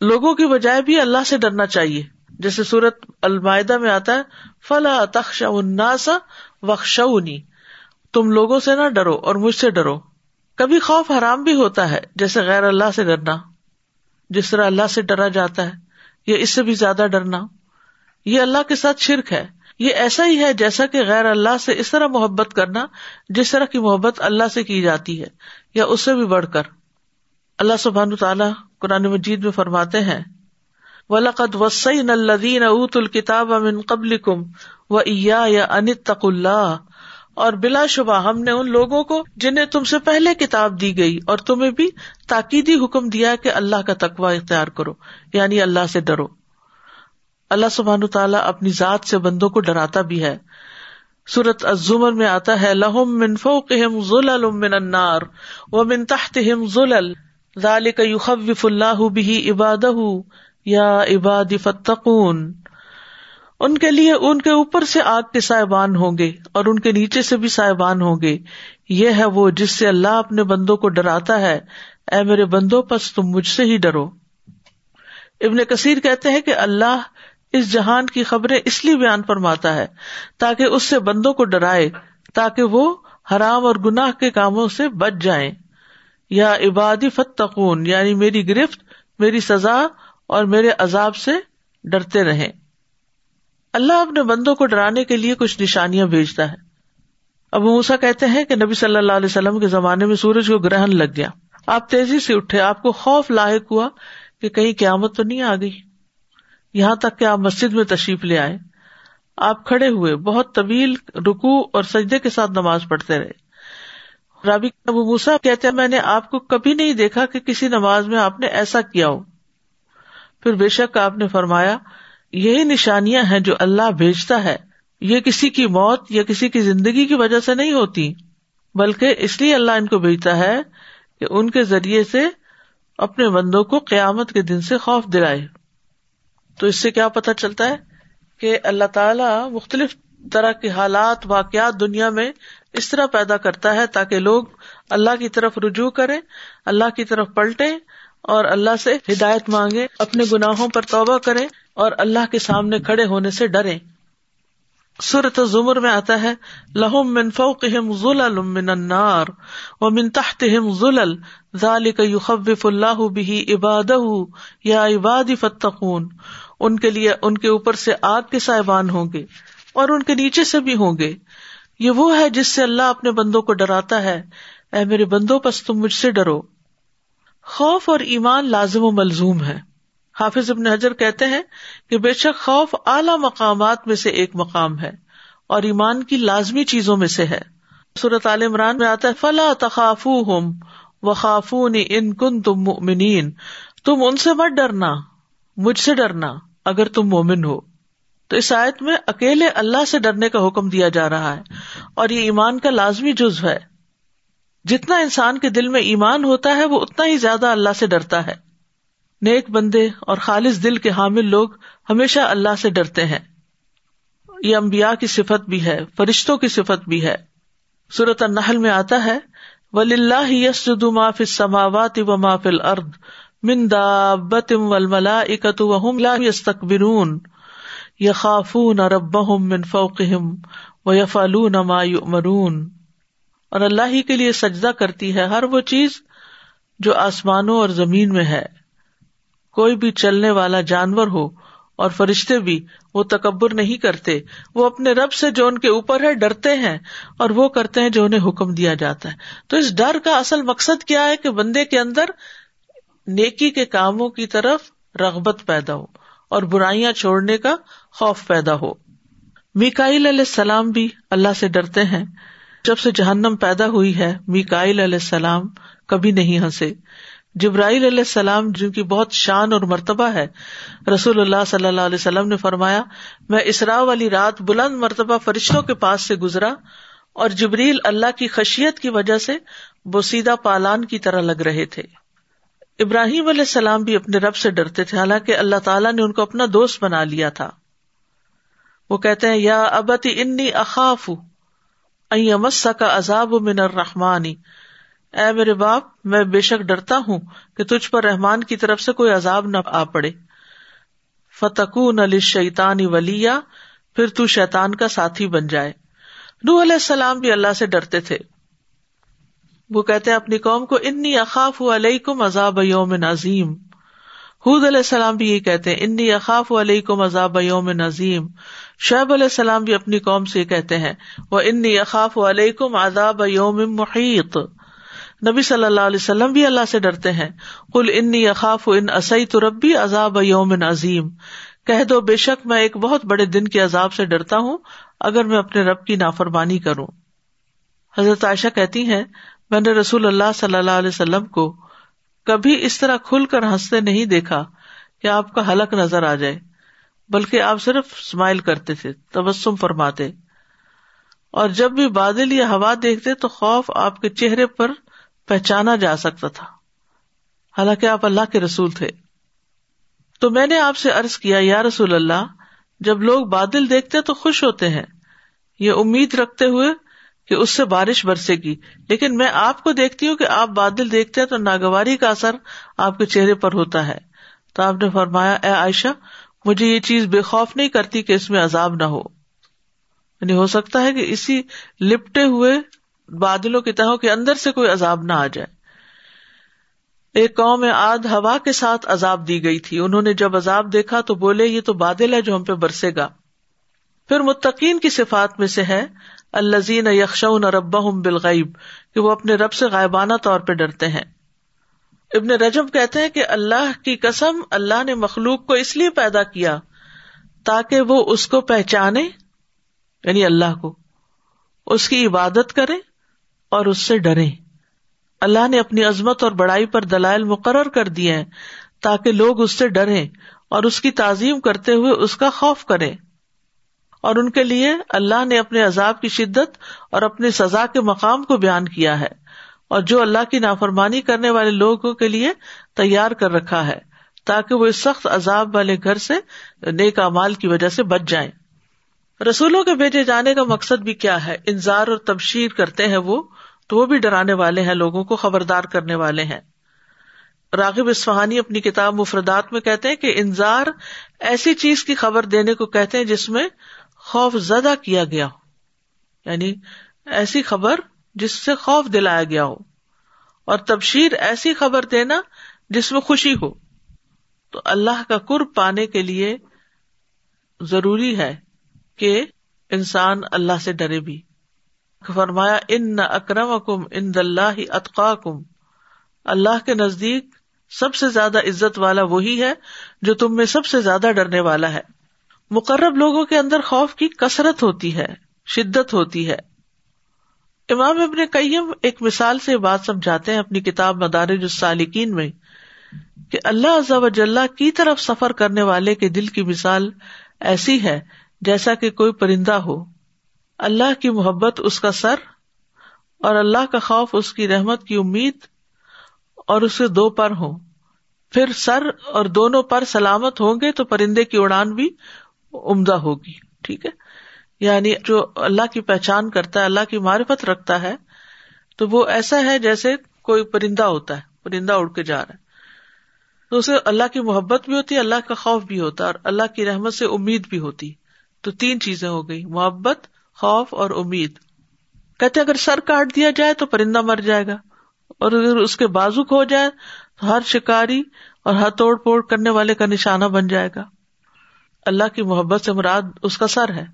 لوگوں کی بجائے بھی اللہ سے ڈرنا چاہیے۔ جیسے سورت المائدہ میں آتا ہے، فلا تخش اناسا وخشونی تم لوگوں سے نہ ڈرو اور مجھ سے ڈرو۔ کبھی خوف حرام بھی ہوتا ہے، جیسے غیر اللہ سے ڈرنا۔ جس طرح اللہ سے ڈرا جاتا ہے، یا اس سے بھی زیادہ ڈرنا۔ یہ اللہ کے ساتھ شرک ہے۔ یہ ایسا ہی ہے جیسا کہ غیر اللہ سے اس طرح محبت کرنا، جس طرح کی محبت اللہ سے کی جاتی ہے، یا اس سے بھی بڑھ کر۔ اللہ سبحان تعالیٰ قرآن مجید میں فرماتے ہیں ولقد وسعین الدین اوت الکتاب امن قبل کم و یا انتق اللہ اور بلا شبہ ہم نے ان لوگوں کو جنہیں تم سے پہلے کتاب دی گئی اور تمہیں بھی تاکیدی حکم دیا کہ اللہ کا تقوا اختیار کرو یعنی اللہ سے ڈرو۔ اللہ سبحان تعالیٰ اپنی ذات سے بندوں کو ڈراتا بھی ہے۔ سورت ازمر میں آتا ہے لہم من فوقہم ظلل من النار ومن تحتہم ظلل۔ ذالک یخوف اللہ بھی عبادہ یا عباد فتقون، ان کے لیے ان کے اوپر سے آگ کے سائبان ہوں گے اور ان کے نیچے سے بھی سائبان ہوں گے۔ یہ ہے وہ جس سے اللہ اپنے بندوں کو ڈراتا ہے۔ اے میرے بندوں، پس تم مجھ سے ہی ڈرو۔ ابن کثیر کہتے ہیں کہ اللہ اس جہان کی خبریں اس لیے بیان فرماتا ہے تاکہ اس سے بندوں کو ڈرائے، تاکہ وہ حرام اور گناہ کے کاموں سے بچ جائیں۔ یا عبادی فتقون یعنی میری گرفت، میری سزا اور میرے عذاب سے ڈرتے رہیں۔ اللہ اپنے بندوں کو ڈرانے کے لیے کچھ نشانیاں بھیجتا ہے۔ ابو موسا کہتے ہیں کہ نبی صلی اللہ علیہ وسلم کے زمانے میں سورج کو گرہن لگ گیا۔ آپ تیزی سے اٹھے، آپ کو خوف لاحق ہوا کہ کہیں قیامت تو نہیں آ گئی۔ یہاں تک کہ آپ مسجد میں تشریف لے آئے۔ آپ کھڑے ہوئے، بہت طویل رکو اور سجدے کے ساتھ نماز پڑھتے رہے۔ رابی ابو موسا کہتے ہیں، میں نے آپ کو کبھی نہیں دیکھا کہ کسی نماز میں آپ نے ایسا کیا ہو۔ پھر بے شک آپ نے فرمایا، یہی نشانیاں ہیں جو اللہ بھیجتا ہے۔ یہ کسی کی موت یا کسی کی زندگی کی وجہ سے نہیں ہوتی، بلکہ اس لیے اللہ ان کو بھیجتا ہے کہ ان کے ذریعے سے اپنے بندوں کو قیامت کے دن سے خوف دلائے۔ تو اس سے کیا پتا چلتا ہے کہ اللہ تعالی مختلف طرح کے حالات، واقعات دنیا میں اس طرح پیدا کرتا ہے تاکہ لوگ اللہ کی طرف رجوع کرے اللہ کی طرف پلٹے اور اللہ سے ہدایت مانگے، اپنے گناہوں پر توبہ کرے اور اللہ کے سامنے کھڑے ہونے سے ڈرے۔ سورت زمر میں آتا ہے، لہم من فوقہم ظلل من النار ومن تحتہم ظلل، ذالک یخوف اللہ به عبادہ، یا عباد فتقون ان کے لیے، ان کے اوپر سے آگ کے سائبان ہوں گے اور ان کے نیچے سے بھی ہوں گے۔ یہ وہ ہے جس سے اللہ اپنے بندوں کو ڈراتا ہے۔ اے میرے بندوں، پس تم مجھ سے ڈرو۔ خوف اور ایمان لازم و ملزوم ہے۔ حافظ ابن حجر کہتے ہیں کہ بے شک خوف اعلی مقامات میں سے ایک مقام ہے اور ایمان کی لازمی چیزوں میں سے ہے۔ صورت عال عمران میں آتا ہے، فلا تخاف ہم و خافون ان کن تم مومنین تم ان سے مت ڈرنا، مجھ سے ڈرنا اگر تم مومن ہو۔ تو اس آیت میں اکیلے اللہ سے ڈرنے کا حکم دیا جا رہا ہے اور یہ ایمان کا لازمی جزو ہے۔ جتنا انسان کے دل میں ایمان ہوتا ہے، وہ اتنا ہی زیادہ اللہ سے ڈرتا ہے۔ نیک بندے اور خالص دل کے حامل لوگ ہمیشہ اللہ سے ڈرتے ہیں۔ یہ امبیا کی صفت بھی ہے، فرشتوں کی صفت بھی ہے۔ صورت النحل میں آتا ہے ولی اللہ یس ما فل سماوات و ما فل ارد من دابتم والملا اکت وهم لا يستكبرون۔ يخافون ربهم من فوقهم ويفعلون ما يؤمرون۔ اور اللہ ہی کے لیے سجدہ کرتی ہے، ہر وہ چیز جو آسمانوں اور زمین میں ہے۔ کوئی بھی چلنے والا جانور ہو اور فرشتے بھی وہ تکبر نہیں کرتے، وہ اپنے رب سے جو ان کے اوپر ہے ڈرتے ہیں اور وہ کرتے ہیں جو انہیں حکم دیا جاتا ہے۔ تو اس ڈر کا اصل مقصد کیا ہے کہ بندے کے اندر نیکی کے کاموں کی طرف رغبت پیدا ہو اور برائیاں چھوڑنے کا خوف پیدا ہو۔ میکائل علیہ السلام بھی اللہ سے ڈرتے ہیں۔ جب سے جہنم پیدا ہوئی ہے میکائل علیہ السلام کبھی نہیں ہنسے۔ جبرائیل علیہ السلام، جن کی بہت شان اور مرتبہ ہے، رسول اللہ صلی اللہ علیہ وسلم نے فرمایا، میں اسرا والی رات بلند مرتبہ فرشتوں کے پاس سے گزرا اور جبریل اللہ کی خشیت کی وجہ سے بوسیدہ پالان کی طرح لگ رہے تھے۔ ابراہیم علیہ السلام بھی اپنے رب سے ڈرتے تھے، حالانکہ اللہ تعالیٰ نے ان کو اپنا دوست بنا لیا تھا۔ وہ کہتے ہیں، یا ابتی انی اخاف امسا کا عذاب من الرحمانی اے میرے باپ، میں بے شک ڈرتا ہوں کہ تجھ پر رحمان کی طرف سے کوئی عذاب نہ آ پڑے۔ فتقون علی شیتانی ولییا پھر تو شیتان کا ساتھی بن جائے۔ نو علیہ السلام بھی اللہ سے ڈرتے تھے۔ وہ کہتے اپنی قوم کو انی اخاف علیہ کم عذاب یوم نظیم حد علیہ السلام بھی یہ کہتے ہیں، انی اخاف علیہ کم عذاب یوم نظیم. شعیب علیہ السلام بھی اپنی قوم سے یہ کہتے ہیں، وہ انی اخاف علیہ کم عذاب یوم محیط. نبی صلی اللہ علیہ وسلم بھی اللہ سے ڈرتے ہیں کل انی اخاف ان اسی تو ربی عذاب یوم عظیم کہہ دو، بے شک میں ایک بہت بڑے دن کے عذاب سے ڈرتا ہوں اگر میں اپنے رب کی نافرمانی کروں۔ حضرت عائشہ کہتی ہیں، میں نے رسول اللہ صلی اللہ علیہ وسلم کو کبھی اس طرح کھل کر ہنستے نہیں دیکھا کہ آپ کا حلق نظر آ جائے، بلکہ آپ صرف اسمائل کرتے تھے، تبسم فرماتے۔ اور جب بھی بادل یا ہوا دیکھتے تو خوف آپ کے چہرے پر پہچانا جا سکتا تھا۔ حالانکہ آپ اللہ کے رسول تھے۔ تو میں نے آپ سے ارض کیا، یا رسول اللہ، جب لوگ بادل دیکھتے تو خوش ہوتے ہیں۔ یہ امید رکھتے ہوئے کہ اس سے بارش برسے گی۔ لیکن میں آپ کو دیکھتی ہوں کہ آپ بادل دیکھتے ہیں تو ناگواری کا اثر آپ کے چہرے پر ہوتا ہے۔ تو آپ نے فرمایا، اے عائشہ، مجھے یہ چیز بے خوف نہیں کرتی کہ اس میں عذاب نہ ہو۔ یعنی ہو سکتا ہے کہ اسی لپٹے ہوئے بادلوں کی تہوں کے اندر سے کوئی عذاب نہ آ جائے۔ ایک قوم میں آد ہوا کے ساتھ عذاب دی گئی تھی۔ انہوں نے جب عذاب دیکھا تو بولے، یہ تو بادل ہے جو ہم پہ برسے گا۔ پھر متقین کی صفات میں سے ہے الزین یکشون رب بالغیب، کہ وہ اپنے رب سے غائبانہ طور پہ ڈرتے ہیں۔ ابن رجب کہتے ہیں کہ اللہ کی قسم اللہ نے مخلوق کو اس لیے پیدا کیا تاکہ وہ اس کو پہچانے یعنی اللہ کو، اس کی عبادت کرے اور اس سے ڈرے۔ اللہ نے اپنی عظمت اور بڑائی پر دلائل مقرر کر دیے ہیں تاکہ لوگ اس سے ڈرے اور اس کی تعظیم کرتے ہوئے اس کا خوف کرے اور ان کے لیے اللہ نے اپنے عذاب کی شدت اور اپنی سزا کے مقام کو بیان کیا ہے اور جو اللہ کی نافرمانی کرنے والے لوگوں کے لیے تیار کر رکھا ہے تاکہ وہ اس سخت عذاب والے گھر سے نیک امال کی وجہ سے بچ جائیں۔ رسولوں کے بھیجے جانے کا مقصد بھی کیا ہے؟ انضار اور تبشیر کرتے ہیں وہ، تو وہ بھی ڈرانے والے ہیں، لوگوں کو خبردار کرنے والے ہیں۔ راغب اسفہانی اپنی کتاب مفردات میں کہتے ہیں کہ انضار ایسی چیز کی خبر دینے کو کہتے ہیں جس میں خوف زدہ کیا گیا ہو۔ یعنی ایسی خبر جس سے خوف دلایا گیا ہو۔ اور تبشیر ایسی خبر دینا جس میں خوشی ہو۔ تو اللہ کا قرب پانے کے لیے ضروری ہے کہ انسان اللہ سے ڈرے بھی۔ فرمایا، ان نہ اکرم کم ان دلہ اطقا کم اللہ کے نزدیک سب سے زیادہ عزت والا وہی ہے جو تم میں سب سے زیادہ ڈرنے والا ہے۔ مقرب لوگوں کے اندر خوف کی کثرت ہوتی ہے، شدت ہوتی ہے۔ امام ابن کئیم ایک مثال سے بات سمجھاتے ہیں اپنی کتاب مدارج السالکین میں کہ اللہ وجاللہ کی طرف سفر کرنے والے کے دل کی مثال ایسی ہے جیسا کہ کوئی پرندہ ہو۔ اللہ کی محبت اس کا سر اور اللہ کا خوف اس کی رحمت کی امید اور اسے دو پر ہو پھر سر اور دونوں پر سلامت ہوں گے تو پرندے کی اڑان بھی عمدہ ہوگی، ٹھیک ہے؟ یعنی جو اللہ کی پہچان کرتا ہے، اللہ کی معرفت رکھتا ہے، تو وہ ایسا ہے جیسے کوئی پرندہ ہوتا ہے، پرندہ اڑ کے جا رہا ہے۔ تو اسے اللہ کی محبت بھی ہوتی ہے، اللہ کا خوف بھی ہوتا ہے، اور اللہ کی رحمت سے امید بھی ہوتی۔ تو تین چیزیں ہو گئی محبت، خوف اور امید۔ کہتے اگر سر کاٹ دیا جائے تو پرندہ مر جائے گا، اور اگر اس کے بازو کھو جائے تو ہر شکاری اور ہر توڑ پھوڑ کرنے والے کا نشانہ بن جائے گا۔ اللہ کی محبت سے مراد اس کا سر ہے۔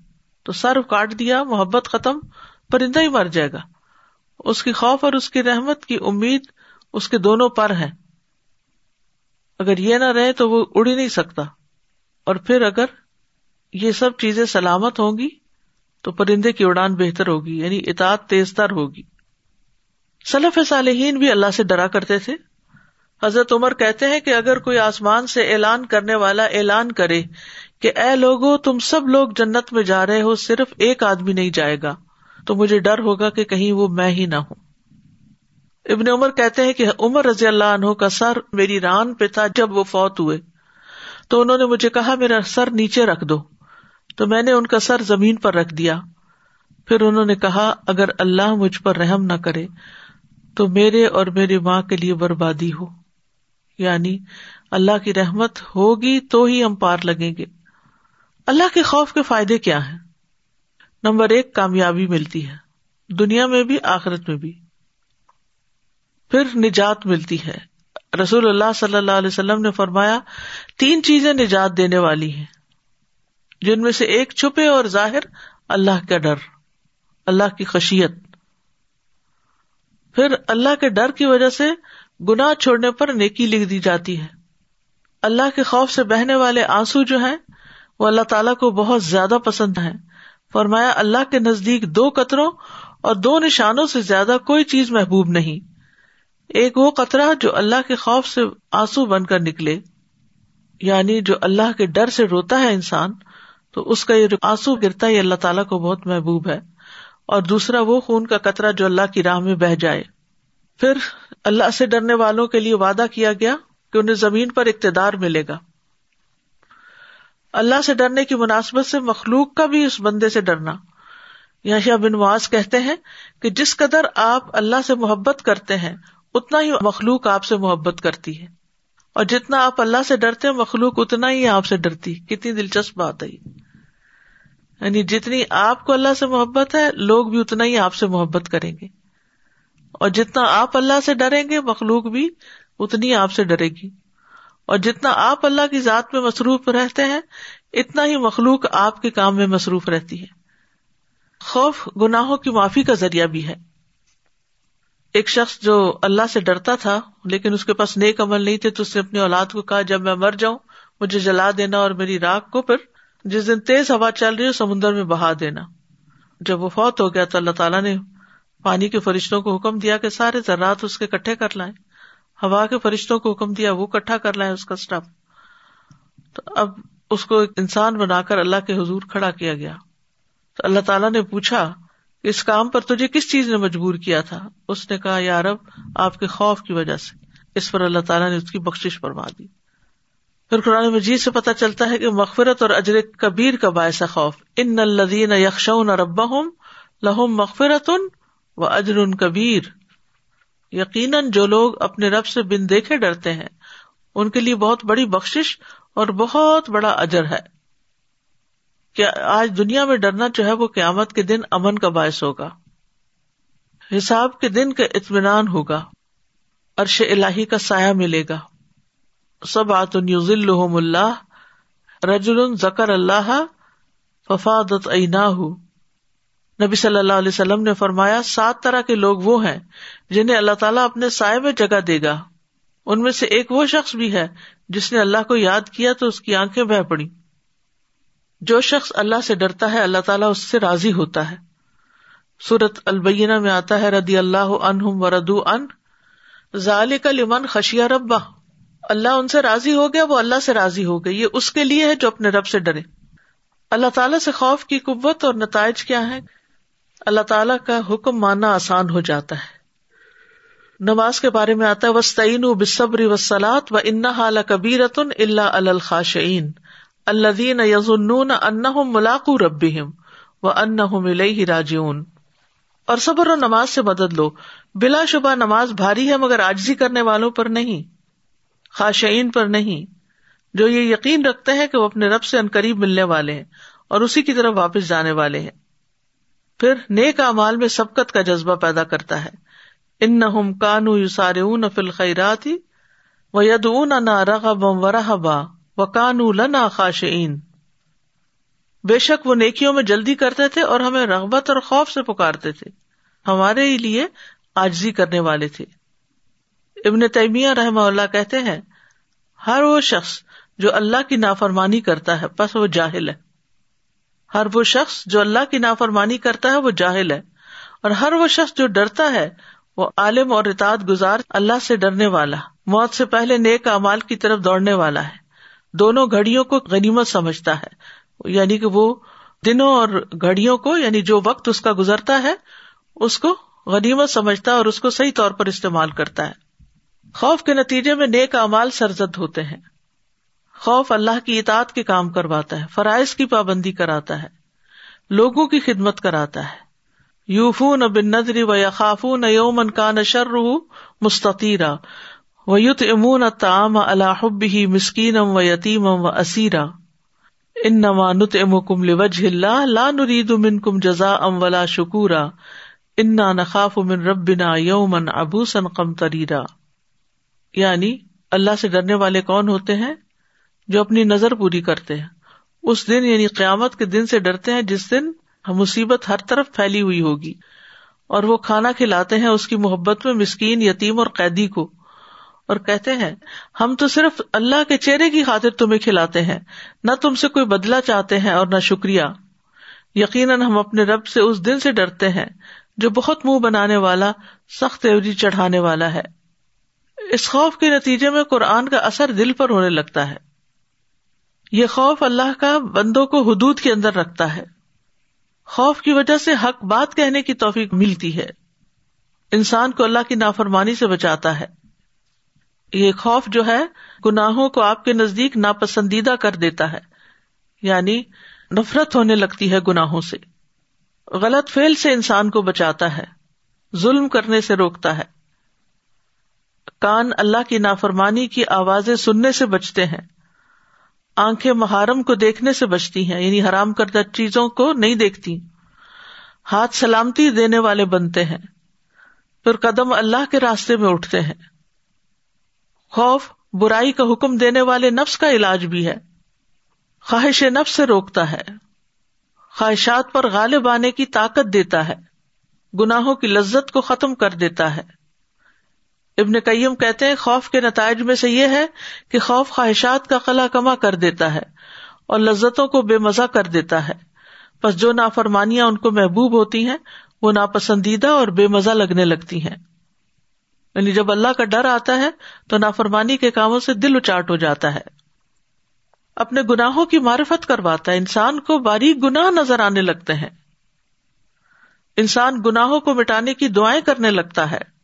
تو سر کاٹ دیا، محبت ختم، پرندہ ہی مر جائے گا۔ اس کی خوف اور اس کی رحمت کی امید اس کے دونوں پر ہے۔ اگر یہ نہ رہے تو وہ اڑ ہی نہیں سکتا۔ اور پھر اگر یہ سب چیزیں سلامت ہوں گی تو پرندے کی اڑان بہتر ہوگی یعنی اطاعت تیز تر ہوگی۔ سلف صالحین بھی اللہ سے ڈرا کرتے تھے۔ حضرت عمر کہتے ہیں کہ اگر کوئی آسمان سے اعلان کرنے والا اعلان کرے کہ اے لوگو، تم سب لوگ جنت میں جا رہے ہو، صرف ایک آدمی نہیں جائے گا۔ تو مجھے ڈر ہوگا کہ کہیں وہ میں ہی نہ ہوں۔ ابن عمر کہتے ہیں کہ عمر رضی اللہ عنہ کا سر میری ران پہ تھا جب وہ فوت ہوئے۔ تو انہوں نے مجھے کہا، میرا سر نیچے رکھ دو۔ تو میں نے ان کا سر زمین پر رکھ دیا۔ پھر انہوں نے کہا، اگر اللہ مجھ پر رحم نہ کرے، تو میرے اور میری ماں کے لیے بربادی ہو۔ یعنی اللہ کی رحمت ہوگی تو ہی ہم پار لگیں گے۔ اللہ کے خوف کے فائدے کیا ہیں؟ نمبر ایک، کامیابی ملتی ہے۔ دنیا میں بھی، آخرت میں بھی۔ پھر نجات ملتی ہے۔ رسول اللہ صلی اللہ علیہ وسلم نے فرمایا، تین چیزیں نجات دینے والی ہیں۔ جن میں سے ایک چھپے اور ظاہر، اللہ کا ڈر۔ اللہ کی خشیت۔ پھر اللہ کے ڈر کی وجہ سے گنا چھوڑنے پر نیکی لکھ دی جاتی ہے۔ اللہ کے خوف سے بہنے والے آنسو جو ہیں وہ اللہ تعالیٰ کو بہت زیادہ پسند ہے فرمایا، اللہ کے نزدیک دو قطروں اور دو نشانوں سے زیادہ کوئی چیز محبوب نہیں۔ ایک وہ قطرہ جو اللہ کے خوف سے آنسو بن کر نکلے یعنی جو اللہ کے ڈر سے روتا ہے انسان، تو اس کا یہ آنسو گرتا ہے اللہ تعالیٰ کو بہت محبوب ہے۔ اور دوسرا وہ خون کا قطرہ جو اللہ کی راہ میں بہ جائے۔ پھر اللہ سے ڈرنے والوں کے لیے وعدہ کیا گیا کہ انہیں زمین پر اقتدار ملے گا۔ اللہ سے ڈرنے کی مناسبت سے مخلوق کا بھی اس بندے سے ڈرنا۔ یا بن واز کہتے ہیں کہ جس قدر آپ اللہ سے محبت کرتے ہیں، اتنا ہی مخلوق آپ سے محبت کرتی ہے۔ اور جتنا آپ اللہ سے ڈرتے ہیں، مخلوق اتنا ہی آپ سے ڈرتی۔ کتنی دلچسپ بات ہے یعنی جتنی آپ کو اللہ سے محبت ہے، لوگ بھی اتنا ہی آپ سے محبت کریں گے۔ اور جتنا آپ اللہ سے ڈریں گے، مخلوق بھی اتنی آپ سے ڈرے گی۔ اور جتنا آپ اللہ کی ذات میں مصروف رہتے ہیں، اتنا ہی مخلوق آپ کے کام میں مصروف رہتی ہے۔ خوف گناہوں کی معافی کا ذریعہ بھی ہے۔ ایک شخص جو اللہ سے ڈرتا تھا، لیکن اس کے پاس نیک عمل نہیں تھے، تو اس نے اپنی اولاد کو کہا، جب میں مر جاؤں، مجھے جلا دینا اور میری راک کو پھر جس دن تیز ہوا چل رہی ہو، سمندر میں بہا دینا۔ جب وہ فوت ہو گیا تو اللہ تعالیٰ نے پانی کے فرشتوں کو حکم دیا کہ سارے ذرات اس کے کٹھے کر لائیں۔ ہوا کے فرشتوں کو حکم دیا، وہ کٹھا کر لائیں اس کا اسٹف تو اب اس کو ایک انسان بنا کر اللہ کے حضور کھڑا کیا گیا۔ تو اللہ تعالیٰ نے پوچھا، اس کام پر تجھے کس چیز نے مجبور کیا تھا؟ اس نے کہا، یا رب، آپ کے خوف کی وجہ سے۔ اس پر اللہ تعالیٰ نے اس کی بخش فرما دی۔ پھر قرآن مجید سے پتا چلتا ہے کہ مغفرت اور اجر کبیر کا باعث خوف۔ ان الدین یکشون رب لہم مغفرت و اجر کبیر۔ یقیناً جو لوگ اپنے رب سے بن دیکھے ڈرتے ہیں، ان کے لیے بہت بڑی بخش اور بہت بڑا اجر ہے۔ کہ آج دنیا میں ڈرنا جو ہے وہ قیامت کے دن امن کا باعث ہوگا؟ حساب کے دن کا اطمینان ہوگا۔ عرش الہی کا سایہ ملے گا۔ سب آت اللہ رجل ذکر اللہ ففادت نبی صلی اللہ علیہ وسلم نے فرمایا، سات طرح کے لوگ وہ ہیں جنہیں اللہ تعالیٰ اپنے سائے میں جگہ دے گا۔ ان میں سے ایک وہ شخص بھی ہے جس نے اللہ کو یاد کیا تو اس کی آنکھیں بہ پڑی جو شخص اللہ سے ڈرتا ہے، اللہ تعالیٰ اس سے راضی ہوتا ہے۔ سورت البینہ میں آتا ہے ردی اللہ عنہم وردو ان ذالک لمن خشیا ربا اللہ ان سے راضی ہو گیا، وہ اللہ سے راضی ہو گئی۔ یہ اس کے لیے ہے جو اپنے رب سے ڈرے۔ اللہ تعالیٰ سے خوف کی قوت اور نتائج کیا ہے اللہ تعالیٰ کا حکم ماننا آسان ہو جاتا ہے۔ نماز کے بارے میں آتا ہے وسطین بصبری وسلات و ان حال کبیرت اللہ الخاشعین الدین یزن ان ملاقو رب و ان راجیون اور صبر و نماز سے مدد لو۔ بلا شبہ نماز بھاری ہے مگر آجزی کرنے والوں پر نہیں، خاشعین پر نہیں۔ جو یہ یقین رکھتے ہیں کہ وہ اپنے رب سے قریب ملنے والے ہیں اور اسی کی طرف واپس جانے والے ہیں۔ پھر نیک امال میں سبقت کا جذبہ پیدا کرتا ہے۔ ان نہ کانو یو سارے فل خیرات و ید اون نہ و رحبا و کانو لنا خاشعین۔ بے شک وہ نیکیوں میں جلدی کرتے تھے اور ہمیں رغبت اور خوف سے پکارتے تھے۔ ہمارے ہی لیے آجزی کرنے والے تھے۔ ابن تیمیہ رحم اللہ کہتے ہیں، ہر وہ شخص جو اللہ کی نافرمانی کرتا ہے بس وہ جاہل ہے۔ ہر وہ شخص جو اللہ کی نافرمانی کرتا ہے، وہ جاہل ہے۔ اور ہر وہ شخص جو ڈرتا ہے وہ عالم اور اطاعت گزار اللہ سے ڈرنے والا، موت سے پہلے نیک امال کی طرف دوڑنے والا ہے۔ دونوں گھڑیوں کو غنیمت سمجھتا ہے۔ یعنی کہ وہ دنوں اور گھڑیوں کو یعنی جو وقت اس کا گزرتا ہے، اس کو غنیمت سمجھتا ہے اور اس کو صحیح طور پر استعمال کرتا ہے۔ خوف کے نتیجے میں نیک امال سرزد ہوتے ہیں۔ خوف اللہ کی اطاعت کے کام کرواتا ہے، فرائض کی پابندی کراتا ہے، لوگوں کی خدمت کراتا ہے۔ یوفون بن نظری و یافون یومن کا نشر مستطیرا و یوت امون تام الحب ہی مسکین و یتیم و اسیرا ان نما نت ام کم لوج اللہ، لا نرید من کم جزا ام ولا شکورا، انا نخاف من ربنا یومن ابوسن قم تریرا یعنی اللہ سے ڈرنے والے کون ہوتے ہیں؟ جو اپنی نظر پوری کرتے ہیں۔ اس دن یعنی قیامت کے دن سے ڈرتے ہیں، جس دن ہاں، مصیبت ہر طرف پھیلی ہوئی ہوگی۔ اور وہ کھانا کھلاتے ہیں اس کی محبت میں مسکین، یتیم اور قیدی کو۔ اور کہتے ہیں، ہم تو صرف اللہ کے چہرے کی خاطر تمہیں کھلاتے ہیں۔ نہ تم سے کوئی بدلا چاہتے ہیں اور نہ شکریہ۔ یقیناً ہم اپنے رب سے اس دن سے ڈرتے ہیں جو بہت منہ بنانے والا، سخت ایوری چڑھانے والا ہے۔ اس خوف کے نتیجے میں قرآن کا اثر دل پر ہونے لگتا ہے۔ یہ خوف اللہ کا بندوں کو حدود کے اندر رکھتا ہے۔ خوف کی وجہ سے حق بات کہنے کی توفیق ملتی ہے۔ انسان کو اللہ کی نافرمانی سے بچاتا ہے۔ یہ خوف جو ہے، گناہوں کو آپ کے نزدیک ناپسندیدہ کر دیتا ہے۔ یعنی نفرت ہونے لگتی ہے گناہوں سے۔ غلط فیل سے انسان کو بچاتا ہے۔ ظلم کرنے سے روکتا ہے۔ کان اللہ کی نافرمانی کی آوازیں سننے سے بچتے ہیں۔ آنکھیں محرم کو دیکھنے سے بچتی ہیں یعنی حرام کردہ چیزوں کو نہیں دیکھتی۔ ہاتھ سلامتی دینے والے بنتے ہیں پھر قدم اللہ کے راستے میں اٹھتے ہیں۔ خوف برائی کا حکم دینے والے نفس کا علاج بھی ہے۔ خواہش نف سے روکتا ہے۔ خواہشات پر غالب آنے کی طاقت دیتا ہے۔ گناہوں کی لذت کو ختم کر دیتا ہے۔ ابن کئیم کہتے ہیں، خوف کے نتائج میں سے یہ ہے کہ خوف خواہشات کا قلع کما کر دیتا ہے اور لذتوں کو بے مزہ کر دیتا ہے۔ بس جو نافرمانیاں ان کو محبوب ہوتی ہیں، وہ ناپسندیدہ اور بے مزہ لگنے لگتی ہیں۔ یعنی جب اللہ کا ڈر آتا ہے، تو نافرمانی کے کاموں سے دل اچاٹ ہو جاتا ہے۔ اپنے گناہوں کی معرفت کرواتا ہے۔ انسان کو باریک گناہ نظر آنے لگتے ہیں۔ انسان گناہوں کو مٹانے کی دعائیں کرنے لگتا ہے۔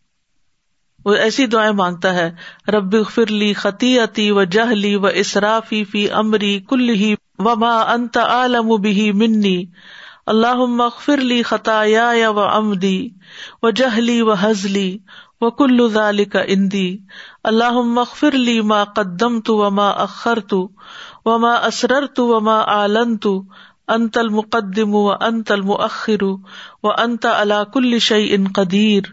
وہ ایسی دعائیں مانگتا ہے، رب فرلی خطی عتی و جہلی و اسرافی فی امری کل ہی و ما انت عالم بھی منی۔ اللہ مغفرلی خطا یا و امدی و جہلی و حزلی و کل ذالی کا اندی۔ اللہ مغفر لی ما قدم تو و ما اخر تو و ما اسرر تو و ما آلن تو انت المقدم و انت المؤخر و انت علا کل شعی ان قدیر۔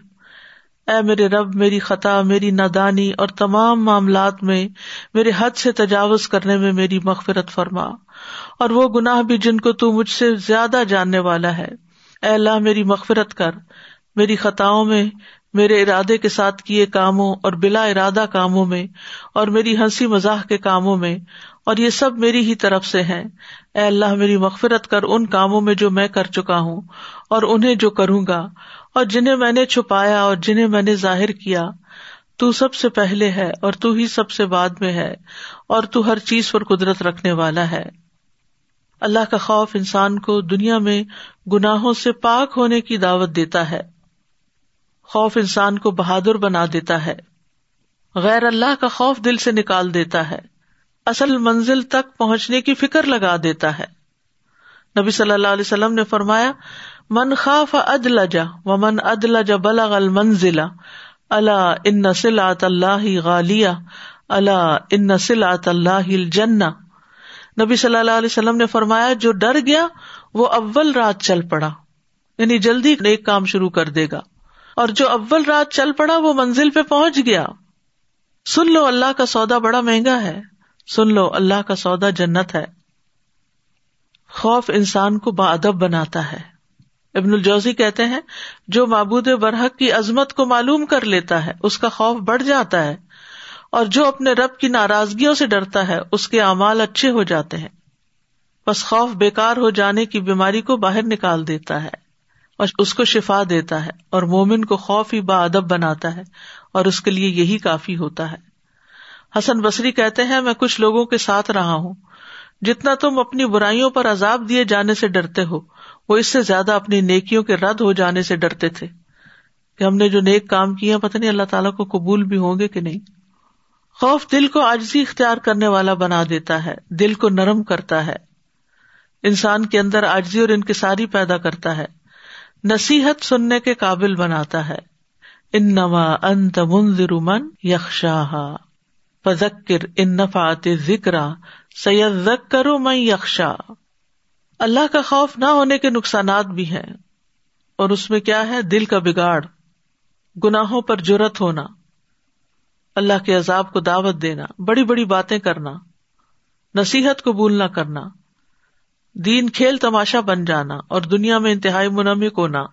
اے میرے رب، میری خطا، میری نادانی اور تمام معاملات میں میرے حد سے تجاوز کرنے میں میری مغفرت فرما۔ اور وہ گناہ بھی جن کو تو مجھ سے زیادہ جاننے والا ہے۔ اے اللہ، میری مغفرت کر۔ میری خطاؤں میں، میرے ارادے کے ساتھ کیے کاموں اور بلا ارادہ کاموں میں اور میری ہنسی مزاح کے کاموں میں اور یہ سب میری ہی طرف سے ہیں۔ اے اللہ، میری مغفرت کر ان کاموں میں جو میں کر چکا ہوں اور انہیں جو کروں گا۔ اور جنہیں میں نے چھپایا اور جنہیں میں نے ظاہر کیا، تو سب سے پہلے ہے اور تو ہی سب سے بعد میں ہے، اور تو ہر چیز پر قدرت رکھنے والا ہے۔ اللہ کا خوف انسان کو دنیا میں گناہوں سے پاک ہونے کی دعوت دیتا ہے۔ خوف انسان کو بہادر بنا دیتا ہے۔ غیر اللہ کا خوف دل سے نکال دیتا ہے۔ اصل منزل تک پہنچنے کی فکر لگا دیتا ہے۔ نبی صلی اللہ علیہ وسلم نے فرمایا من خاف ادلجا و من ادلج بلغ المنزلہ اللہ ان سلعت اللہ غالیہ اللہ ان سلعت اللہ الجنہ۔ نبی صلی اللہ علیہ وسلم نے فرمایا، جو ڈر گیا، وہ اول رات چل پڑا یعنی جلدی نیک کام شروع کر دے گا۔ اور جو اول رات چل پڑا، وہ منزل پہ پہنچ گیا۔ سن لو، اللہ کا سودا بڑا مہنگا ہے۔ سن لو، اللہ کا سودا جنت ہے۔ خوف انسان کو با ادب بناتا ہے۔ ابن الجوزی کہتے ہیں، جو معبود برحق کی عظمت کو معلوم کر لیتا ہے، اس کا خوف بڑھ جاتا ہے، اور جو اپنے رب کی ناراضگیوں سے ڈرتا ہے، اس کے اعمال اچھے ہو جاتے ہیں۔ بس خوف بےکار ہو جانے کی بیماری کو باہر نکال دیتا ہے، اور اس کو شفا دیتا ہے، اور مومن کو خوف ہی با ادب بناتا ہے، اور اس کے لیے یہی کافی ہوتا ہے۔ حسن بصری کہتے ہیں، میں کچھ لوگوں کے ساتھ رہا ہوں، جتنا تم اپنی برائیوں پر عذاب دیے جانے سے ڈرتے ہو وہ اس سے زیادہ اپنی نیکیوں کے رد ہو جانے سے ڈرتے تھے کہ ہم نے جو نیک کام کیا پتہ نہیں اللہ تعالیٰ کو قبول بھی ہوں گے کہ نہیں۔ خوف دل کو آجزی اختیار کرنے والا بنا دیتا ہے، دل کو نرم کرتا ہے۔ انسان کے اندر آجزی اور انکساری پیدا کرتا ہے۔ نصیحت سننے کے قابل بناتا ہے۔ ان نوا انت منظر من یکشاہ فذکر ان نفات ذکر سید کرو میں یکشا اللہ کا خوف نہ ہونے کے نقصانات بھی ہیں۔ اور اس میں کیا ہے؟ دل کا بگاڑ، گناہوں پر جرت ہونا، اللہ کے عذاب کو دعوت دینا، بڑی بڑی باتیں کرنا، نصیحت قبول نہ کرنا، دین کھیل تماشا بن جانا اور دنیا میں انتہائی منمک ہونا۔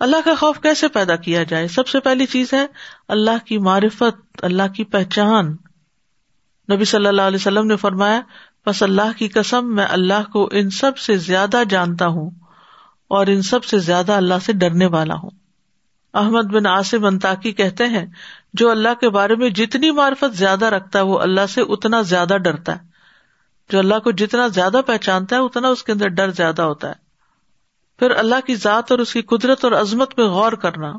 اللہ کا خوف کیسے پیدا کیا جائے؟ سب سے پہلی چیز ہے اللہ کی معرفت، اللہ کی پہچان۔ نبی صلی اللہ علیہ وسلم نے فرمایا بس اللہ کی قسم میں اللہ کو ان سب سے زیادہ جانتا ہوں اور ان سب سے زیادہ اللہ سے ڈرنے والا ہوں۔ احمد بن آصم انتاقی کہتے ہیں، جو اللہ کے بارے میں جتنی معرفت زیادہ رکھتا ہے، وہ اللہ سے اتنا زیادہ ڈرتا ہے۔ جو اللہ کو جتنا زیادہ پہچانتا ہے، اتنا اس کے اندر ڈر زیادہ ہوتا ہے۔ پھر اللہ کی ذات اور اس کی قدرت اور عظمت میں غور کرنا،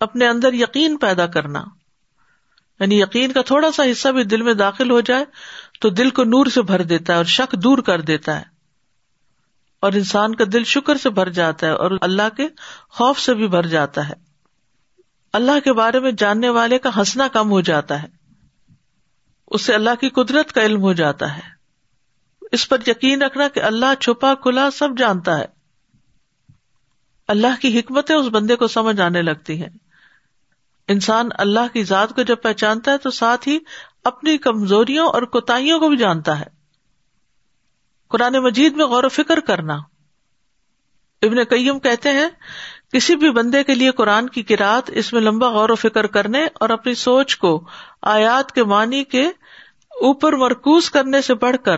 اپنے اندر یقین پیدا کرنا۔ یعنی یقین کا تھوڑا سا حصہ بھی دل میں داخل ہو جائے تو دل کو نور سے بھر دیتا ہے اور شک دور کر دیتا ہے اور انسان کا دل شکر سے بھر جاتا ہے اور اللہ کے خوف سے بھی بھر جاتا ہے۔ اللہ کے بارے میں جاننے والے کا ہنسنا کم ہو جاتا ہے۔ اس سے اللہ کی قدرت کا علم ہو جاتا ہے۔ اس پر یقین رکھنا کہ اللہ چھپا کھلا سب جانتا ہے۔ اللہ کی حکمتیں اس بندے کو سمجھ آنے لگتی ہیں۔ انسان اللہ کی ذات کو جب پہچانتا ہے تو ساتھ ہی اپنی کمزوریوں اور کوتاہیوں کو بھی جانتا ہے۔ قرآن مجید میں غور و فکر کرنا۔ ابن قیم کہتے ہیں، کسی بھی بندے کے لیے قرآن کی کراط اس میں لمبا غور و فکر کرنے اور اپنی سوچ کو آیات کے معنی کے اوپر مرکوز کرنے سے بڑھ کر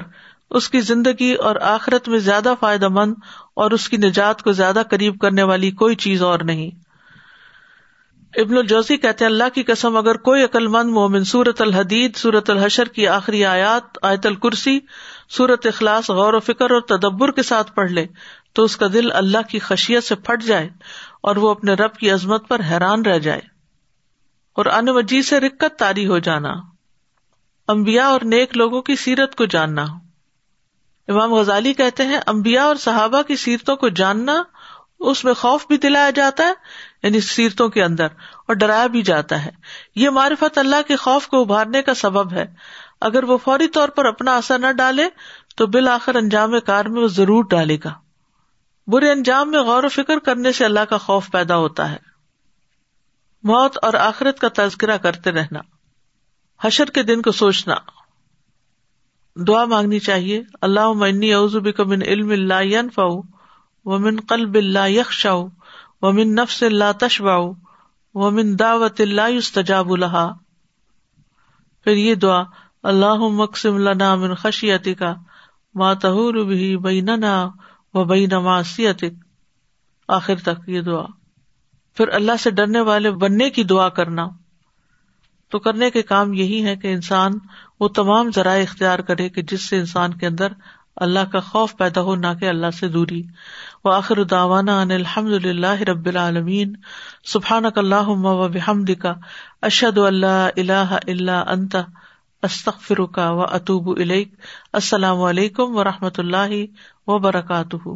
اس کی زندگی اور آخرت میں زیادہ فائدہ مند اور اس کی نجات کو زیادہ قریب کرنے والی کوئی چیز اور نہیں۔ ابن الجوزی کہتے ہیں، اللہ کی قسم، اگر کوئی عقل مند مومن سورت الحدید سورت الحشر کی آخری آیات، آیت الکرسی سورت اخلاص، غور و فکر اور تدبر کے ساتھ پڑھ لے، تو اس کا دل اللہ کی خشیت سے پھٹ جائے اور وہ اپنے رب کی عظمت پر حیران رہ جائے۔ اور ان مجید سے رکت تاری ہو جانا۔ امبیا اور نیک لوگوں کی سیرت کو جاننا۔ امام غزالی کہتے ہیں امبیا اور صحابہ کی سیرتوں کو جاننا، اس میں خوف بھی دلایا جاتا ہے یعنی سیرتوں کے اندر، اور ڈرایا بھی جاتا ہے۔ یہ معرفت اللہ کے خوف کو ابھارنے کا سبب ہے۔ اگر وہ فوری طور پر اپنا اثر نہ ڈالے، تو بالآخر انجام کار میں وہ ضرور ڈالے گا۔ برے انجام میں غور و فکر کرنے سے اللہ کا خوف پیدا ہوتا ہے۔ موت اور آخرت کا تذکرہ کرتے رہنا۔ حشر کے دن کو سوچنا۔ دعا مانگنی چاہیے۔ اللہ منی کا من علم اللہ فاؤ ومن قلب اللہ یکشا ومن نفس اللہ تشبا ومن دعوت اللہ استجاب الحا پھر یہ دعا اللہ مقسم لنا من خشیتی کا ماتہور بھی بیننا و بین معصیتک۔ آخر تک یہ دعا۔ پھر اللہ سے ڈرنے والے بننے کی دعا کرنا۔ تو کرنے کے کام یہی ہے کہ انسان وہ تمام ذرائع اختیار کرے کہ جس سے انسان کے اندر اللہ کا خوف پیدا ہو، نہ کہ اللہ سے دوری۔ و آخر داوانا ان الحمد للہ رب العالمین. سبحان اللہ و بحمد کا اشد اللہ اللہ اللہ انت. استخر کا و اطوب السلام علیکم و رحمۃ اللہ وبرکاتہ.